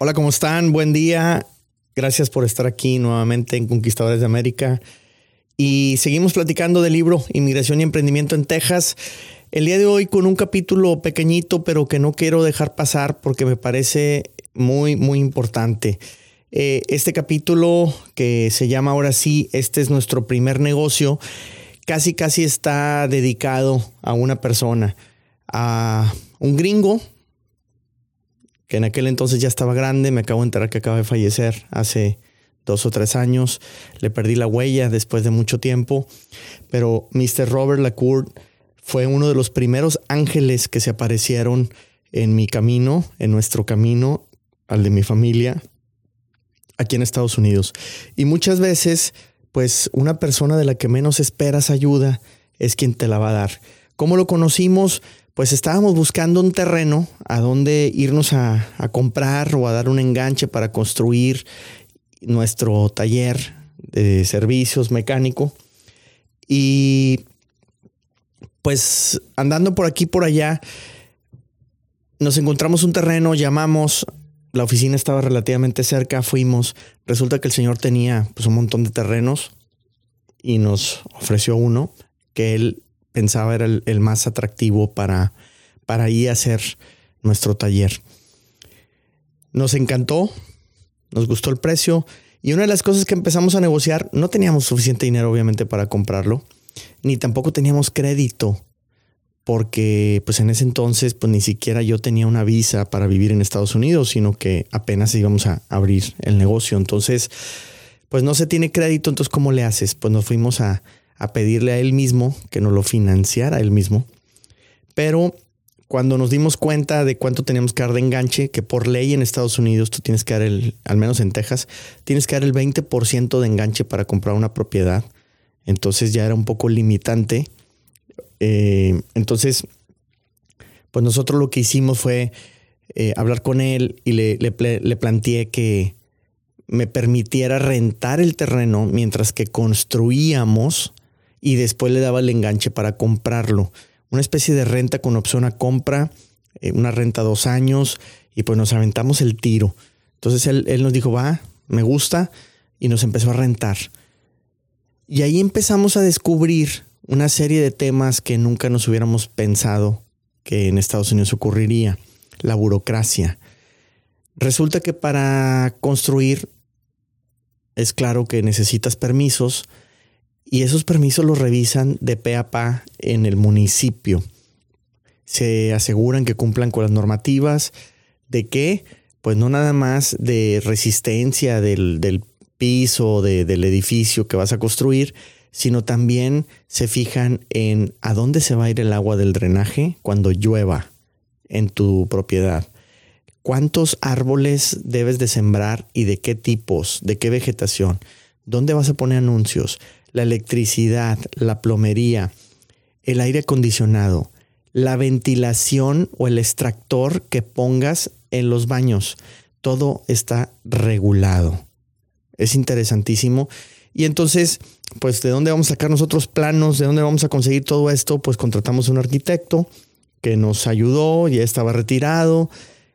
Hola, ¿cómo están? Buen día. Gracias por estar aquí nuevamente en Conquistadores de América. Y seguimos platicando del libro Inmigración y Emprendimiento en Texas. El día de hoy con un capítulo pequeñito, pero que no quiero dejar pasar porque me parece muy, muy importante. Eh, este capítulo que se llama ahora sí, este es nuestro primer negocio, casi, casi está dedicado a una persona, a un gringo que en aquel entonces ya estaba grande, me acabo de enterar que acaba de fallecer hace dos o tres años, le perdí la huella después de mucho tiempo, pero Mr. Robert Lacour fue uno de los primeros ángeles que se aparecieron en mi camino, en nuestro camino, al de mi familia, aquí en Estados Unidos. Y muchas veces, pues una persona de la que menos esperas ayuda es quien te la va a dar. ¿Cómo lo conocimos? Pues estábamos buscando un terreno a donde irnos a, comprar o a dar un enganche para construir nuestro taller de servicios mecánico. Y pues andando por aquí, por allá, nos encontramos un terreno, llamamos, la oficina estaba relativamente cerca, fuimos, resulta que el señor tenía pues un montón de terrenos y nos ofreció uno que él pensaba era el, más atractivo para, para ir a hacer nuestro taller. Nos encantó, nos gustó el precio y una de las cosas que empezamos a negociar, no teníamos suficiente dinero obviamente para comprarlo, ni tampoco teníamos crédito, porque pues en ese entonces pues ni siquiera yo tenía una visa para vivir en Estados Unidos, sino que apenas íbamos a abrir el negocio. Entonces, pues no se tiene crédito, entonces ¿cómo le haces? Pues nos fuimos a, a pedirle a él mismo que nos lo financiara él mismo. Pero cuando nos dimos cuenta de cuánto teníamos que dar de enganche, que por ley en Estados Unidos tú tienes que dar el, al menos en Texas, tienes que dar el 20% de enganche para comprar una propiedad. Entonces ya era un poco limitante. Eh, entonces, pues nosotros lo que hicimos fue eh, hablar con él y le, le, le planteé que me permitiera rentar el terreno mientras que construíamos y después le daba el enganche para comprarlo. Una especie de renta con opción a compra, eh, una renta dos años y pues nos aventamos el tiro. Entonces él, él nos dijo, va, me gusta y nos empezó a rentar. Y ahí empezamos a descubrir una serie de temas que nunca nos hubiéramos pensado que en Estados Unidos ocurriría. La burocracia. Resulta que para construir es claro que necesitas permisos, y esos permisos los revisan de pe a pa en el municipio. Se aseguran que cumplan con las normativas de que, pues no nada más de resistencia del, piso, del edificio que vas a construir, sino también se fijan en a dónde se va a ir el agua del drenaje cuando llueva en tu propiedad. ¿Cuántos árboles debes de sembrar y de qué tipos, de qué vegetación? ¿Dónde vas a poner anuncios? La electricidad, la plomería, el aire acondicionado, la ventilación o el extractor que pongas en los baños. Todo está regulado. Es interesantísimo. Y entonces, pues, ¿de dónde vamos a sacar nosotros planos? ¿De dónde vamos a conseguir todo esto? Pues contratamos a un arquitecto que nos ayudó, ya estaba retirado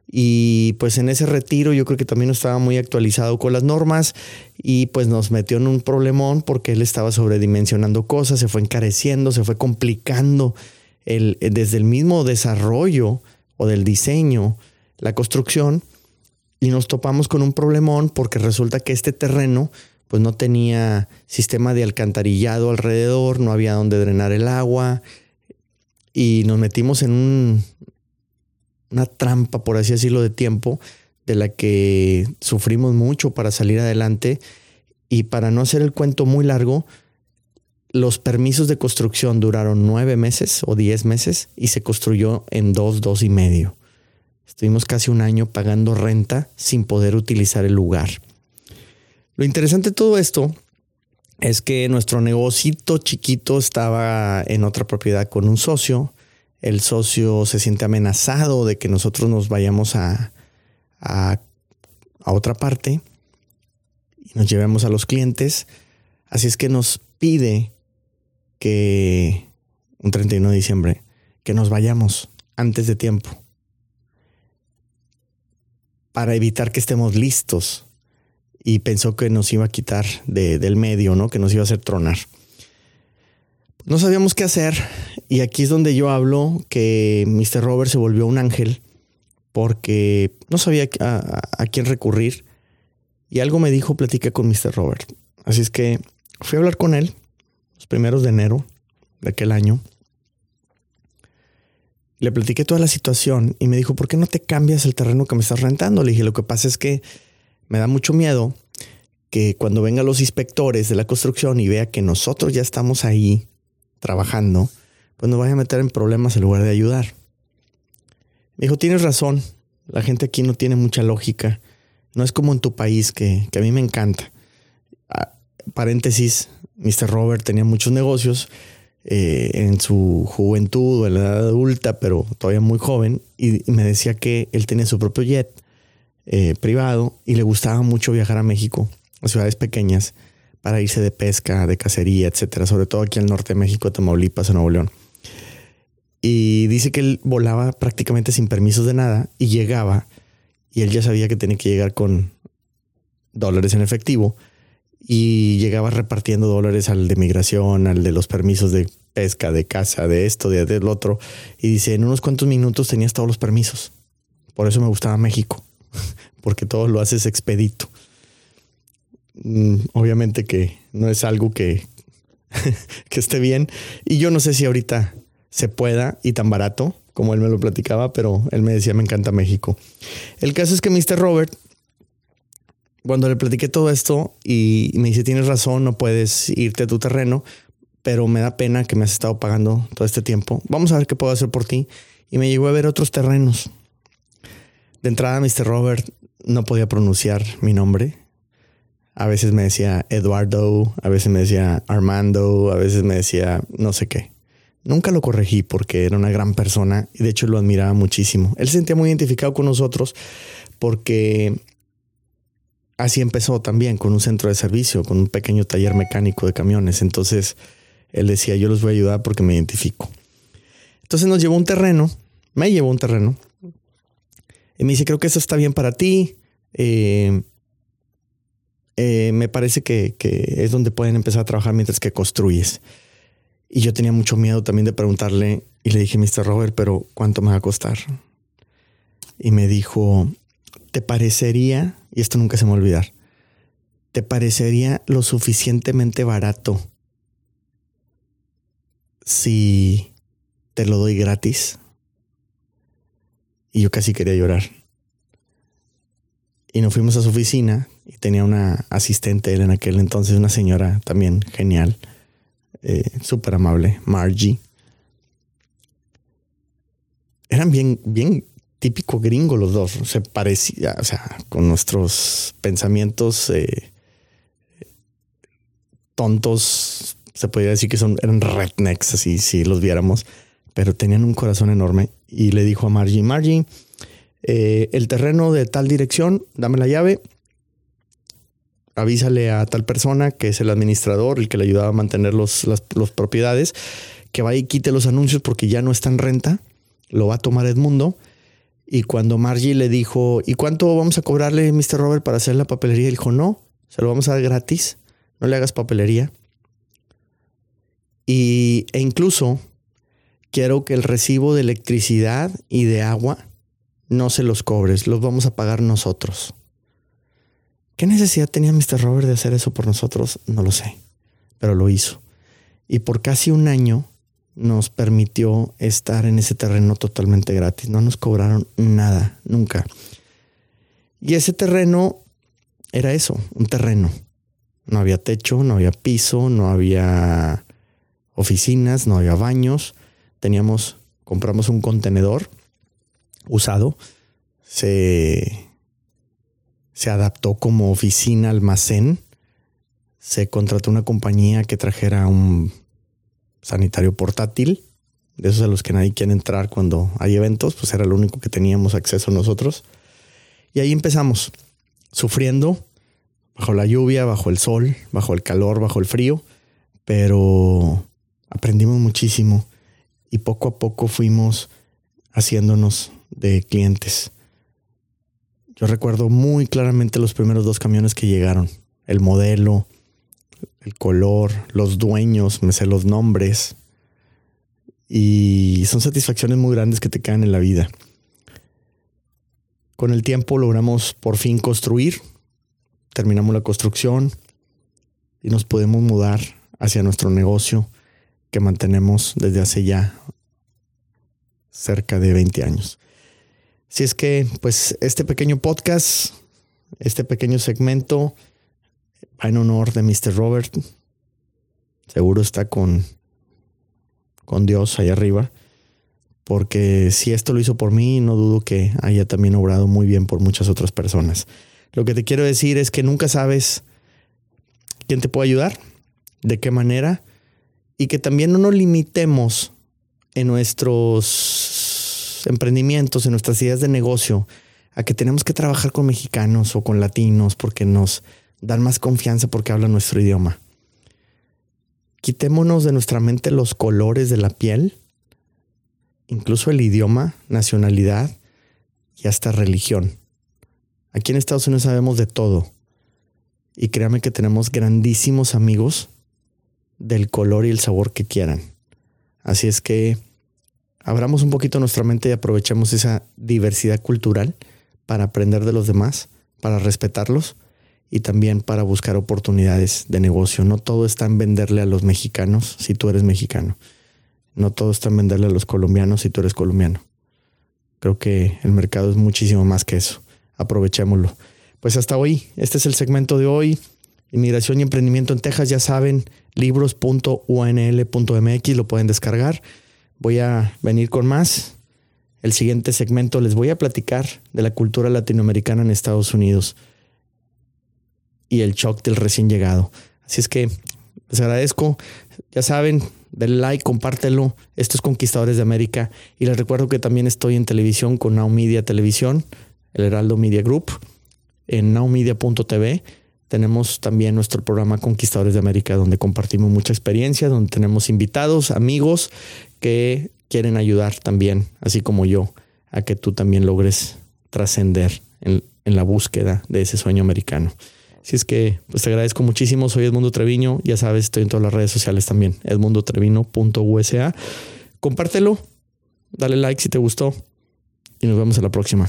y pues en ese retiro yo creo que también no estaba muy actualizado con las normas y pues nos metió en un problemón porque él estaba sobredimensionando cosas, se fue encareciendo, se fue complicando el, desde el mismo desarrollo o del diseño, la construcción y nos topamos con un problemón porque resulta que este terreno pues no tenía sistema de alcantarillado alrededor, no había donde drenar el agua y nos metimos en un una trampa, por así decirlo, de tiempo de la que sufrimos mucho para salir adelante. Y para no hacer el cuento muy largo, los permisos de construcción duraron nueve meses o diez meses y se construyó en dos, dos y medio. Estuvimos casi un año pagando renta sin poder utilizar el lugar. Lo interesante de todo esto es que nuestro negocito chiquito estaba en otra propiedad con un socio el socio se siente amenazado de que nosotros nos vayamos a, a, otra parte y nos llevemos a los clientes. Así es que nos pide que un 31 de diciembre, que nos vayamos antes de tiempo. para evitar que estemos listos. Y pensó que nos iba a quitar del medio, ¿no? Que nos iba a hacer tronar. No sabíamos qué hacer. Y aquí es donde yo hablo que Mr. Robert se volvió un ángel porque no sabía a, quién recurrir. Y algo me dijo, platiqué con Mr. Robert. Así es que fui a hablar con él los primeros de enero de aquel año. Le platiqué toda la situación y me dijo, ¿por qué no te cambias el terreno que me estás rentando? Le dije, lo que pasa es que me da mucho miedo que cuando vengan los inspectores de la construcción y vea que nosotros ya estamos ahí trabajando, pues nos vaya a meter en problemas en lugar de ayudar. Me dijo, tienes razón, la gente aquí no tiene mucha lógica. No es como en tu país, que, a mí me encanta. Ah, paréntesis, Mr. Robert tenía muchos negocios eh, en su juventud o en la edad adulta, pero todavía muy joven, y, me decía que él tenía su propio jet eh, privado y le gustaba mucho viajar a México, a ciudades pequeñas, para irse de pesca, de cacería, etcétera, sobre todo aquí al norte de México, Tamaulipas, Nuevo León. Y dice que él volaba prácticamente sin permisos de nada y llegaba, y él ya sabía que tenía que llegar con dólares en efectivo y llegaba repartiendo dólares al de migración, al de los permisos de pesca, de casa, de esto, de, del otro. Y dice, en unos cuantos minutos tenías todos los permisos. Por eso me gustaba México, porque todo lo haces expedito. Mm, obviamente que no es algo que, que esté bien. Y yo no sé si ahorita se pueda y tan barato como él me lo platicaba, pero él me decía, me encanta México. El caso es que Mr. Robert cuando le platiqué todo esto y me dice, tienes razón, no puedes irte a tu terreno, pero me da pena que me has estado pagando todo este tiempo. Vamos a ver qué puedo hacer por ti. Y me llegó a ver otros terrenos. De entrada, Mr. Robert no podía pronunciar mi nombre. A veces me decía Eduardo, a veces me decía Armando, a veces me decía no sé qué. Nunca lo corregí porque era una gran persona y de hecho lo admiraba muchísimo. Él se sentía muy identificado con nosotros porque así empezó también con un centro de servicio, con un pequeño taller mecánico de camiones. Entonces él decía, yo los voy a ayudar porque me identifico. Entonces nos llevó un terreno, me llevó un terreno. Y me dice, creo que eso está bien para ti. Eh, eh, me parece que, que, es donde pueden empezar a trabajar mientras que construyes. Y yo tenía mucho miedo también de preguntarle y le dije, Mr. Robert, pero ¿cuánto me va a costar? Y me dijo, ¿te parecería, y esto nunca se me va a olvidar, ¿te parecería lo suficientemente barato si te lo doy gratis? Y yo casi quería llorar. Y nos fuimos a su oficina y tenía una asistente él en aquel entonces, una señora también genial, eh, súper amable, Margie. Eran bien, bien típico gringo los dos. Se parecía, o sea, con nuestros pensamientos eh, tontos, se podría decir que son, eran rednecks, así si los viéramos, pero tenían un corazón enorme. Y le dijo a Margie, Margie, eh, el terreno de tal dirección, dame la llave, avísale a tal persona que es el administrador, el que le ayudaba a mantener las propiedades, que vaya y quite los anuncios porque ya no está en renta, lo va a tomar Edmundo y cuando Margie le dijo, ¿y cuánto vamos a cobrarle, Mr. Robert, para hacer la papelería? Él dijo, no, se lo vamos a dar gratis, no le hagas papelería. Y, e incluso quiero que el recibo de electricidad y de agua no se los cobres, los vamos a pagar nosotros. ¿Qué necesidad tenía Mr. Robert de hacer eso por nosotros? No lo sé, pero lo hizo. Y por casi un año nos permitió estar en ese terreno totalmente gratis. No nos cobraron nada, nunca. Y ese terreno era eso, un terreno. No había techo, no había piso, no había oficinas, no había baños. Teníamos, compramos un contenedor usado. Se, se adaptó como oficina, almacén. Se contrató una compañía que trajera un sanitario portátil, de esos a los que nadie quiere entrar cuando hay eventos, pues era lo único que teníamos acceso nosotros. Y ahí empezamos, sufriendo, bajo la lluvia, bajo el sol, bajo el calor, bajo el frío, pero aprendimos muchísimo y poco a poco fuimos haciéndonos de clientes. Yo recuerdo muy claramente los primeros dos camiones que llegaron. El modelo, el color, los dueños, me sé los nombres. Y son satisfacciones muy grandes que te quedan en la vida. Con el tiempo logramos por fin construir, terminamos la construcción y nos podemos mudar hacia nuestro negocio que mantenemos desde hace ya cerca de 20 años. Si es que, pues, este pequeño podcast, este pequeño segmento, va en honor de Mr. Robert. Seguro está con, con Dios ahí arriba. Porque si esto lo hizo por mí, no dudo que haya también obrado muy bien por muchas otras personas. Lo que te quiero decir es que nunca sabes quién te puede ayudar, de qué manera, y que también no nos limitemos en nuestros emprendimientos, en nuestras ideas de negocio, a que tenemos que trabajar con mexicanos o con latinos porque nos dan más confianza porque hablan nuestro idioma. Quitémonos de nuestra mente los colores de la piel, incluso el idioma, nacionalidad y hasta religión. Aquí en Estados Unidos sabemos de todo. Y créame que tenemos grandísimos amigos del color y el sabor que quieran. Así es que abramos un poquito nuestra mente y aprovechemos esa diversidad cultural para aprender de los demás, para respetarlos y también para buscar oportunidades de negocio. No todo está en venderle a los mexicanos si tú eres mexicano. No todo está en venderle a los colombianos si tú eres colombiano. Creo que el mercado es muchísimo más que eso. Aprovechémoslo. Pues hasta hoy, este es el segmento de hoy. Inmigración y emprendimiento en Texas, ya saben, libros.unl.mx, lo pueden descargar. Voy a venir con más. El siguiente segmento les voy a platicar de la cultura latinoamericana en Estados Unidos y el shock del recién llegado. Así es que les agradezco. Ya saben, denle like, compártelo. Esto es Conquistadores de América. Y les recuerdo que también estoy en televisión con Now Media Televisión, el Heraldo Media Group en nowmedia.tv tenemos también nuestro programa Conquistadores de América, donde compartimos mucha experiencia, donde tenemos invitados, amigos que quieren ayudar también, así como yo, a que tú también logres trascender en, la búsqueda de ese sueño americano. Así es que pues te agradezco muchísimo. Soy Edmundo Treviño. Ya sabes, estoy en todas las redes sociales también. edmundotrevino.usa. Compártelo, dale like si te gustó y nos vemos en la próxima.